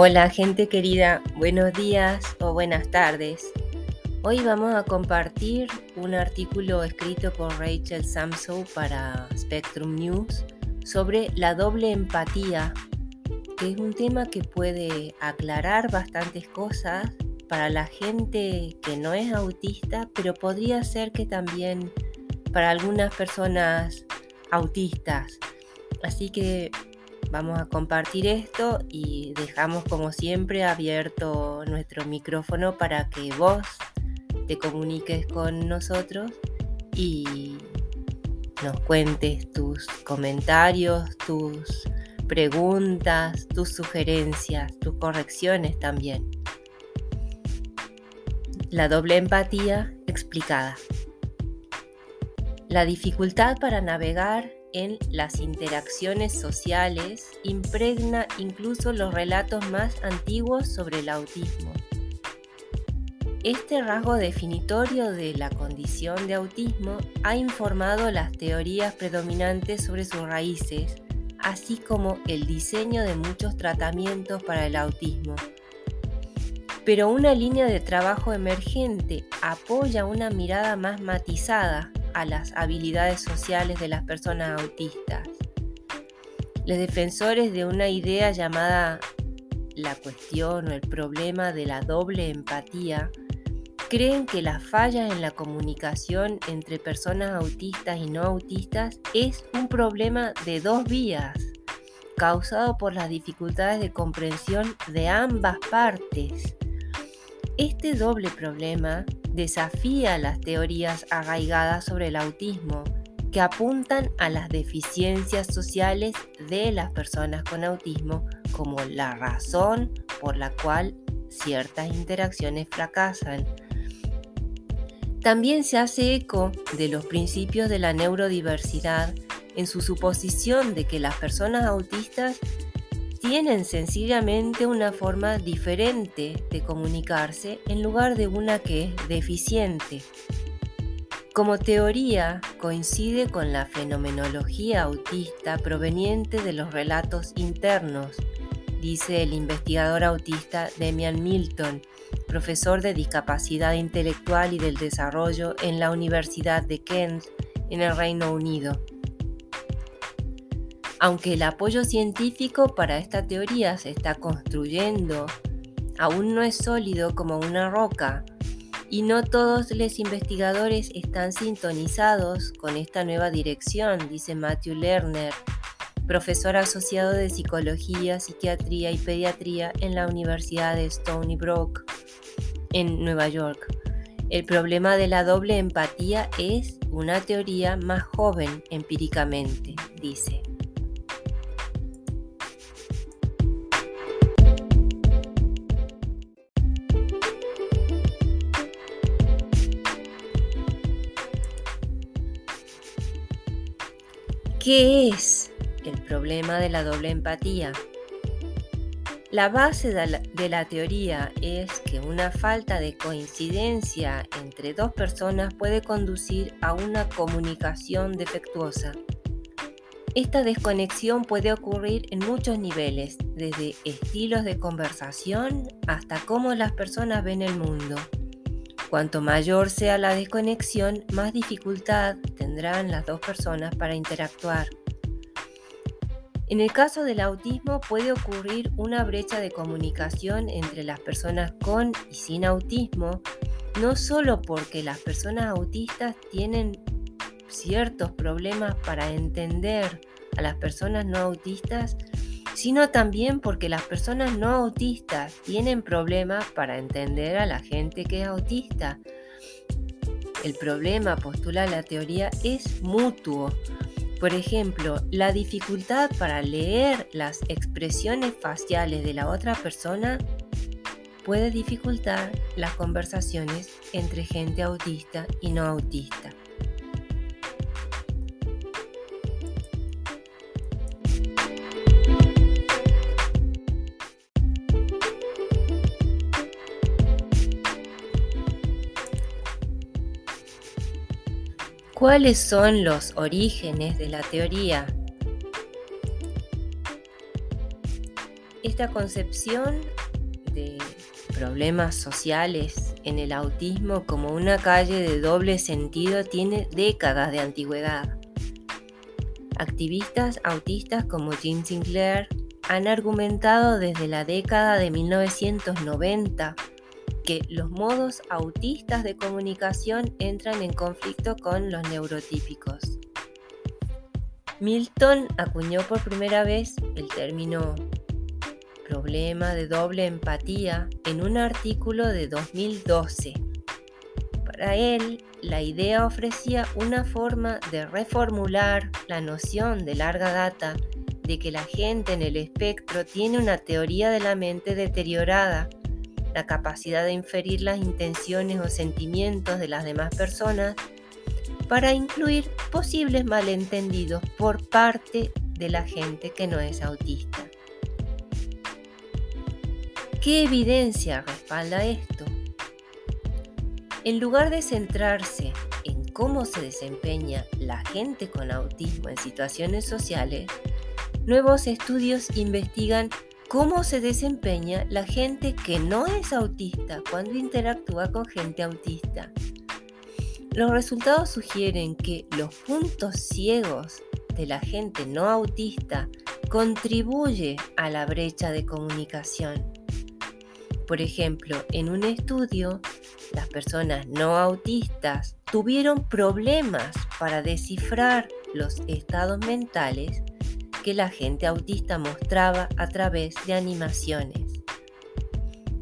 Hola gente querida, buenos días o buenas tardes. Hoy vamos a compartir un artículo escrito por Rachel Samsow para Spectrum News sobre la doble empatía, que es un tema que puede aclarar bastantes cosas para la gente que no es autista, pero podría ser que también para algunas personas autistas. Así que vamos a compartir esto y dejamos como siempre abierto nuestro micrófono para que vos te comuniques con nosotros y nos cuentes tus comentarios, tus preguntas, tus sugerencias, tus correcciones también. La doble empatía explicada. La dificultad para navegar en las interacciones sociales impregna incluso los relatos más antiguos sobre el autismo. Este rasgo definitorio de la condición de autismo ha informado las teorías predominantes sobre sus raíces, así como el diseño de muchos tratamientos para el autismo. Pero una línea de trabajo emergente apoya una mirada más matizada a las habilidades sociales de las personas autistas. Los defensores de una idea llamada la cuestión o el problema de la doble empatía creen que la falla en la comunicación entre personas autistas y no autistas es un problema de dos vías, causado por las dificultades de comprensión de ambas partes. Este doble problema desafía las teorías arraigadas sobre el autismo que apuntan a las deficiencias sociales de las personas con autismo como la razón por la cual ciertas interacciones fracasan. También se hace eco de los principios de la neurodiversidad en su suposición de que las personas autistas tienen sencillamente una forma diferente de comunicarse en lugar de una que es deficiente. Como teoría, coincide con la fenomenología autista proveniente de los relatos internos, dice el investigador autista Demian Milton, profesor de discapacidad intelectual y del desarrollo en la Universidad de Kent, en el Reino Unido. Aunque el apoyo científico para esta teoría se está construyendo, aún no es sólido como una roca y no todos los investigadores están sintonizados con esta nueva dirección, dice Matthew Lerner, profesor asociado de Psicología, Psiquiatría y Pediatría en la Universidad de Stony Brook, en Nueva York. El problema de la doble empatía es una teoría más joven empíricamente, dice. ¿Qué es el problema de la doble empatía? La base de la, teoría es que una falta de coincidencia entre dos personas puede conducir a una comunicación defectuosa. Esta desconexión puede ocurrir en muchos niveles, desde estilos de conversación hasta cómo las personas ven el mundo. Cuanto mayor sea la desconexión, más dificultad tendrán las dos personas para interactuar. En el caso del autismo puede ocurrir una brecha de comunicación entre las personas con y sin autismo, no solo porque las personas autistas tienen ciertos problemas para entender a las personas no autistas, sino también porque las personas no autistas tienen problemas para entender a la gente que es autista. El problema, postula la teoría, es mutuo. Por ejemplo, la dificultad para leer las expresiones faciales de la otra persona puede dificultar las conversaciones entre gente autista y no autista. ¿Cuáles son los orígenes de la teoría? Esta concepción de problemas sociales en el autismo como una calle de doble sentido tiene décadas de antigüedad. Activistas autistas como Jean Sinclair han argumentado desde la década de 1990 que los modos autistas de comunicación entran en conflicto con los neurotípicos. Milton acuñó por primera vez el término problema de doble empatía en un artículo de 2012. Para él, la idea ofrecía una forma de reformular la noción de larga data de que la gente en el espectro tiene una teoría de la mente deteriorada, la capacidad de inferir las intenciones o sentimientos de las demás personas para incluir posibles malentendidos por parte de la gente que no es autista. ¿Qué evidencia respalda esto? En lugar de centrarse en cómo se desempeña la gente con autismo en situaciones sociales, nuevos estudios investigan cómo se desempeña la gente que no es autista cuando interactúa con gente autista. Los resultados sugieren que los puntos ciegos de la gente no autista contribuye a la brecha de comunicación. Por ejemplo, en un estudio, las personas no autistas tuvieron problemas para descifrar los estados mentales que la gente autista mostraba a través de animaciones.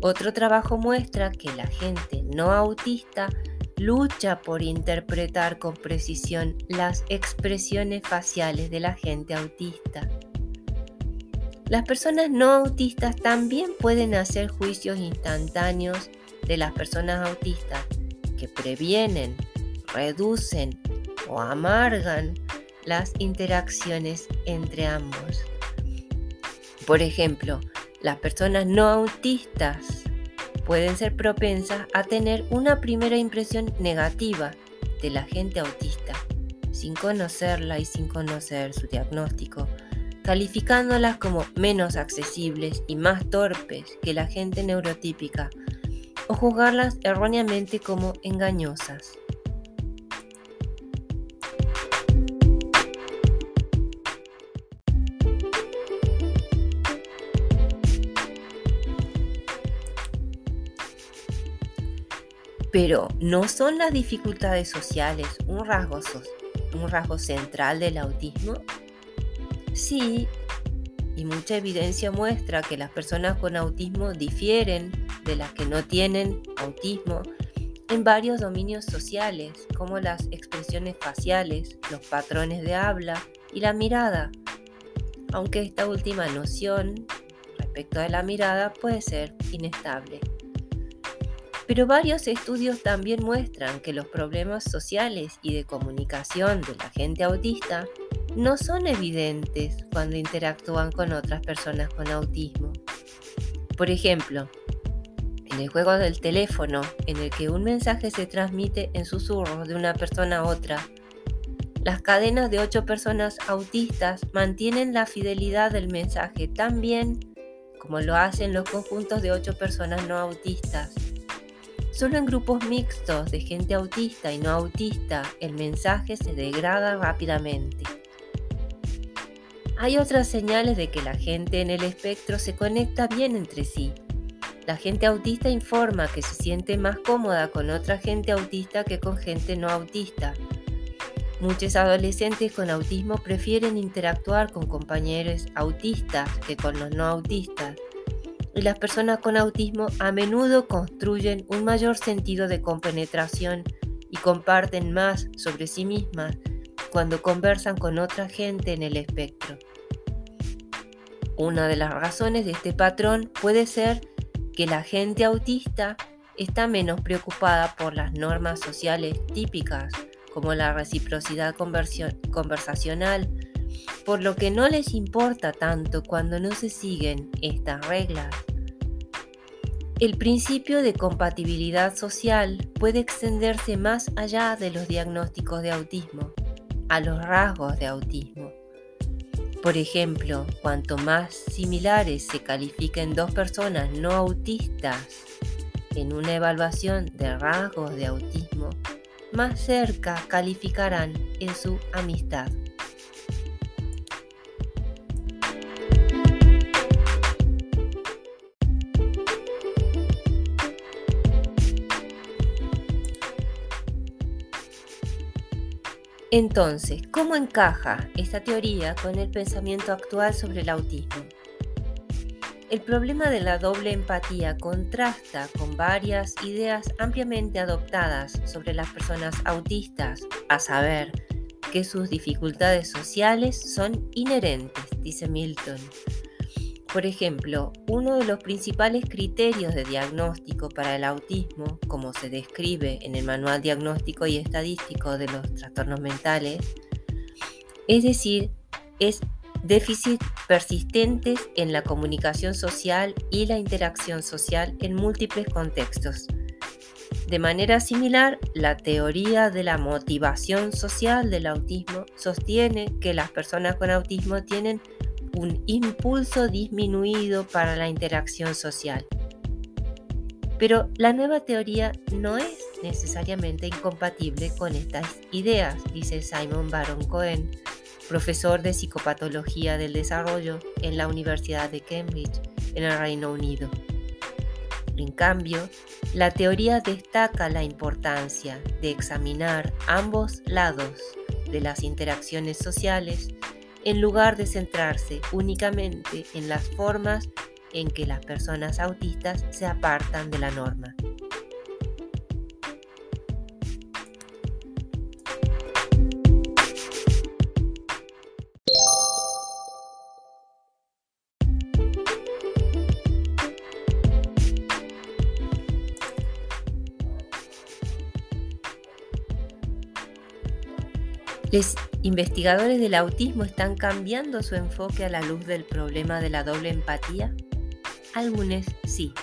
Otro trabajo muestra que la gente no autista lucha por interpretar con precisión las expresiones faciales de la gente autista. Las personas no autistas también pueden hacer juicios instantáneos de las personas autistas que previenen, reducen o amargan las interacciones entre ambos. Por ejemplo, las personas no autistas pueden ser propensas a tener una primera impresión negativa de la gente autista, sin conocerla y sin conocer su diagnóstico, calificándolas como menos accesibles y más torpes que la gente neurotípica, o juzgarlas erróneamente como engañosas. Pero ¿no son las dificultades sociales un rasgo, central del autismo? Sí, y mucha evidencia muestra que las personas con autismo difieren de las que no tienen autismo en varios dominios sociales, como las expresiones faciales, los patrones de habla y la mirada, aunque esta última noción respecto a la mirada puede ser inestable. Pero varios estudios también muestran que los problemas sociales y de comunicación de la gente autista no son evidentes cuando interactúan con otras personas con autismo. Por ejemplo, en el juego del teléfono, en el que un mensaje se transmite en susurros de una persona a otra, las cadenas de ocho personas autistas mantienen la fidelidad del mensaje tan bien como lo hacen los conjuntos de ocho personas no autistas. Solo en grupos mixtos de gente autista y no autista el mensaje se degrada rápidamente. Hay otras señales de que la gente en el espectro se conecta bien entre sí. La gente autista informa que se siente más cómoda con otra gente autista que con gente no autista. Muchos adolescentes con autismo prefieren interactuar con compañeros autistas que con los no autistas y las personas con autismo a menudo construyen un mayor sentido de compenetración y comparten más sobre sí mismas cuando conversan con otra gente en el espectro. Una de las razones de este patrón puede ser que la gente autista está menos preocupada por las normas sociales típicas como la reciprocidad conversacional, por lo que no les importa tanto cuando no se siguen estas reglas. El principio de compatibilidad social puede extenderse más allá de los diagnósticos de autismo, a los rasgos de autismo. Por ejemplo, cuanto más similares se califiquen dos personas no autistas en una evaluación de rasgos de autismo, más cerca calificarán en su amistad. Entonces, ¿cómo encaja esta teoría con el pensamiento actual sobre el autismo? El problema de la doble empatía contrasta con varias ideas ampliamente adoptadas sobre las personas autistas, a saber, que sus dificultades sociales son inherentes, dice Milton, por ejemplo, uno de los principales criterios de diagnóstico para el autismo, como se describe en el Manual Diagnóstico y Estadístico de los Trastornos Mentales, es decir, es déficit persistentes en la comunicación social y la interacción social en múltiples contextos. De manera similar, la teoría de la motivación social del autismo sostiene que las personas con autismo tienen un impulso disminuido para la interacción social. Pero la nueva teoría no es necesariamente incompatible con estas ideas, dice Simon Baron Cohen, profesor de psicopatología del desarrollo en la Universidad de Cambridge, en el Reino Unido. En cambio, la teoría destaca la importancia de examinar ambos lados de las interacciones sociales en lugar de centrarse únicamente en las formas en que las personas autistas se apartan de la norma. Los investigadores del autismo están cambiando su enfoque a la luz del problema de la doble empatía. Algunos sí.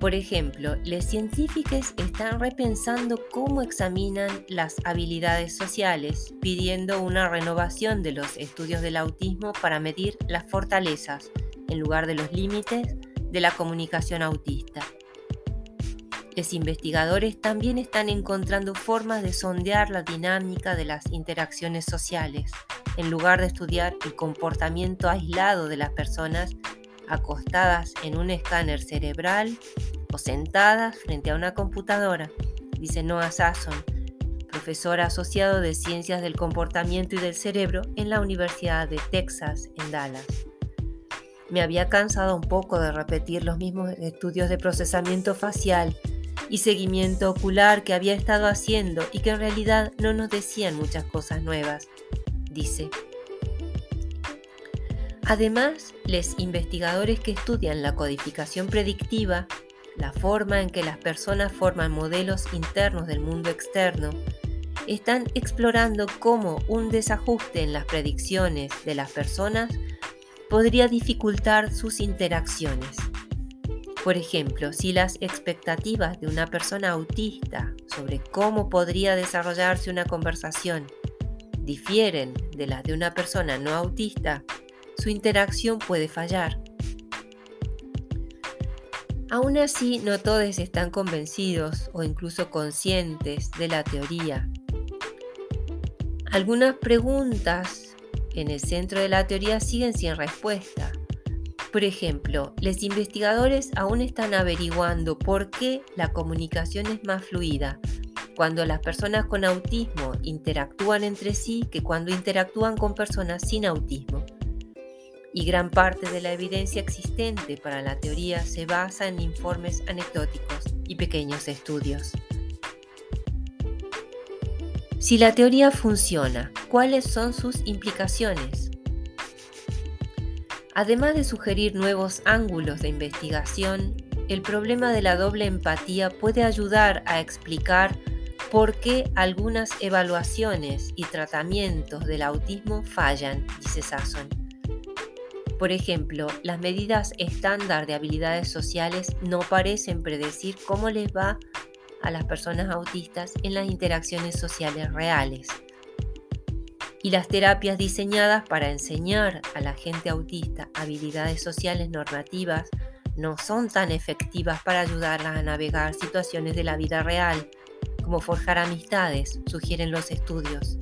Por ejemplo, los científicos están repensando cómo examinan las habilidades sociales, pidiendo una renovación de los estudios del autismo para medir las fortalezas, en lugar de los límites, de la comunicación autista. Los investigadores también están encontrando formas de sondear la dinámica de las interacciones sociales, en lugar de estudiar el comportamiento aislado de las personas acostadas en un escáner cerebral o sentadas frente a una computadora, dice Noah Sasson, profesor asociado de Ciencias del Comportamiento y del Cerebro en la Universidad de Texas en Dallas. Me había cansado un poco de repetir los mismos estudios de procesamiento facial y seguimiento ocular que había estado haciendo y que en realidad no nos decían muchas cosas nuevas, dice. Además, los investigadores que estudian la codificación predictiva, la forma en que las personas forman modelos internos del mundo externo, están explorando cómo un desajuste en las predicciones de las personas podría dificultar sus interacciones. Por ejemplo, si las expectativas de una persona autista sobre cómo podría desarrollarse una conversación difieren de las de una persona no autista, su interacción puede fallar. Aún así, no todos están convencidos o incluso conscientes de la teoría. Algunas preguntas en el centro de la teoría siguen sin respuesta. Por ejemplo, los investigadores aún están averiguando por qué la comunicación es más fluida cuando las personas con autismo interactúan entre sí que cuando interactúan con personas sin autismo. Y gran parte de la evidencia existente para la teoría se basa en informes anecdóticos y pequeños estudios. Si la teoría funciona, ¿cuáles son sus implicaciones? Además de sugerir nuevos ángulos de investigación, el problema de la doble empatía puede ayudar a explicar por qué algunas evaluaciones y tratamientos del autismo fallan, dice Sasson. Por ejemplo, las medidas estándar de habilidades sociales no parecen predecir cómo les va a las personas autistas en las interacciones sociales reales. Y las terapias diseñadas para enseñar a la gente autista habilidades sociales normativas no son tan efectivas para ayudarlas a navegar situaciones de la vida real, como forjar amistades, sugieren los estudios.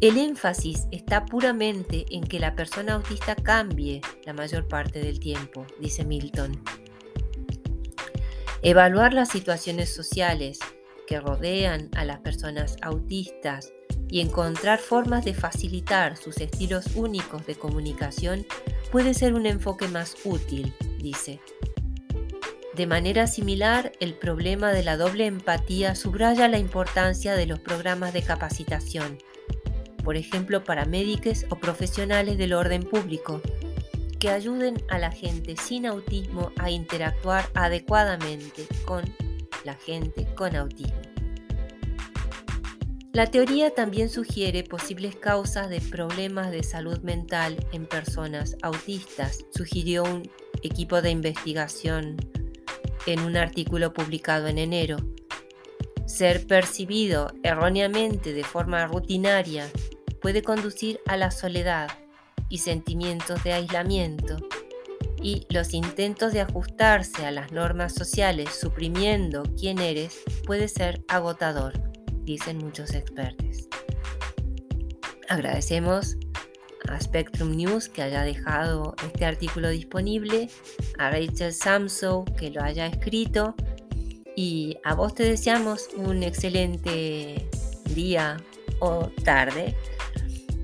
El énfasis está puramente en que la persona autista cambie la mayor parte del tiempo, dice Milton. Evaluar las situaciones sociales que rodean a las personas autistas y encontrar formas de facilitar sus estilos únicos de comunicación puede ser un enfoque más útil, dice. De manera similar, el problema de la doble empatía subraya la importancia de los programas de capacitación, por ejemplo para médicos o profesionales del orden público, que ayuden a la gente sin autismo a interactuar adecuadamente con la gente con autismo. La teoría también sugiere posibles causas de problemas de salud mental en personas autistas, sugirió un equipo de investigación en un artículo publicado en enero. Ser percibido erróneamente de forma rutinaria puede conducir a la soledad y sentimientos de aislamiento, y los intentos de ajustarse a las normas sociales suprimiendo quién eres puede ser agotador dicen muchos expertos. Agradecemos a Spectrum News que haya dejado este artículo disponible, a Rachel Samsow que lo haya escrito y a vos te deseamos un excelente día o tarde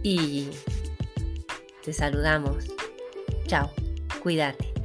y te saludamos. Chao, cuídate.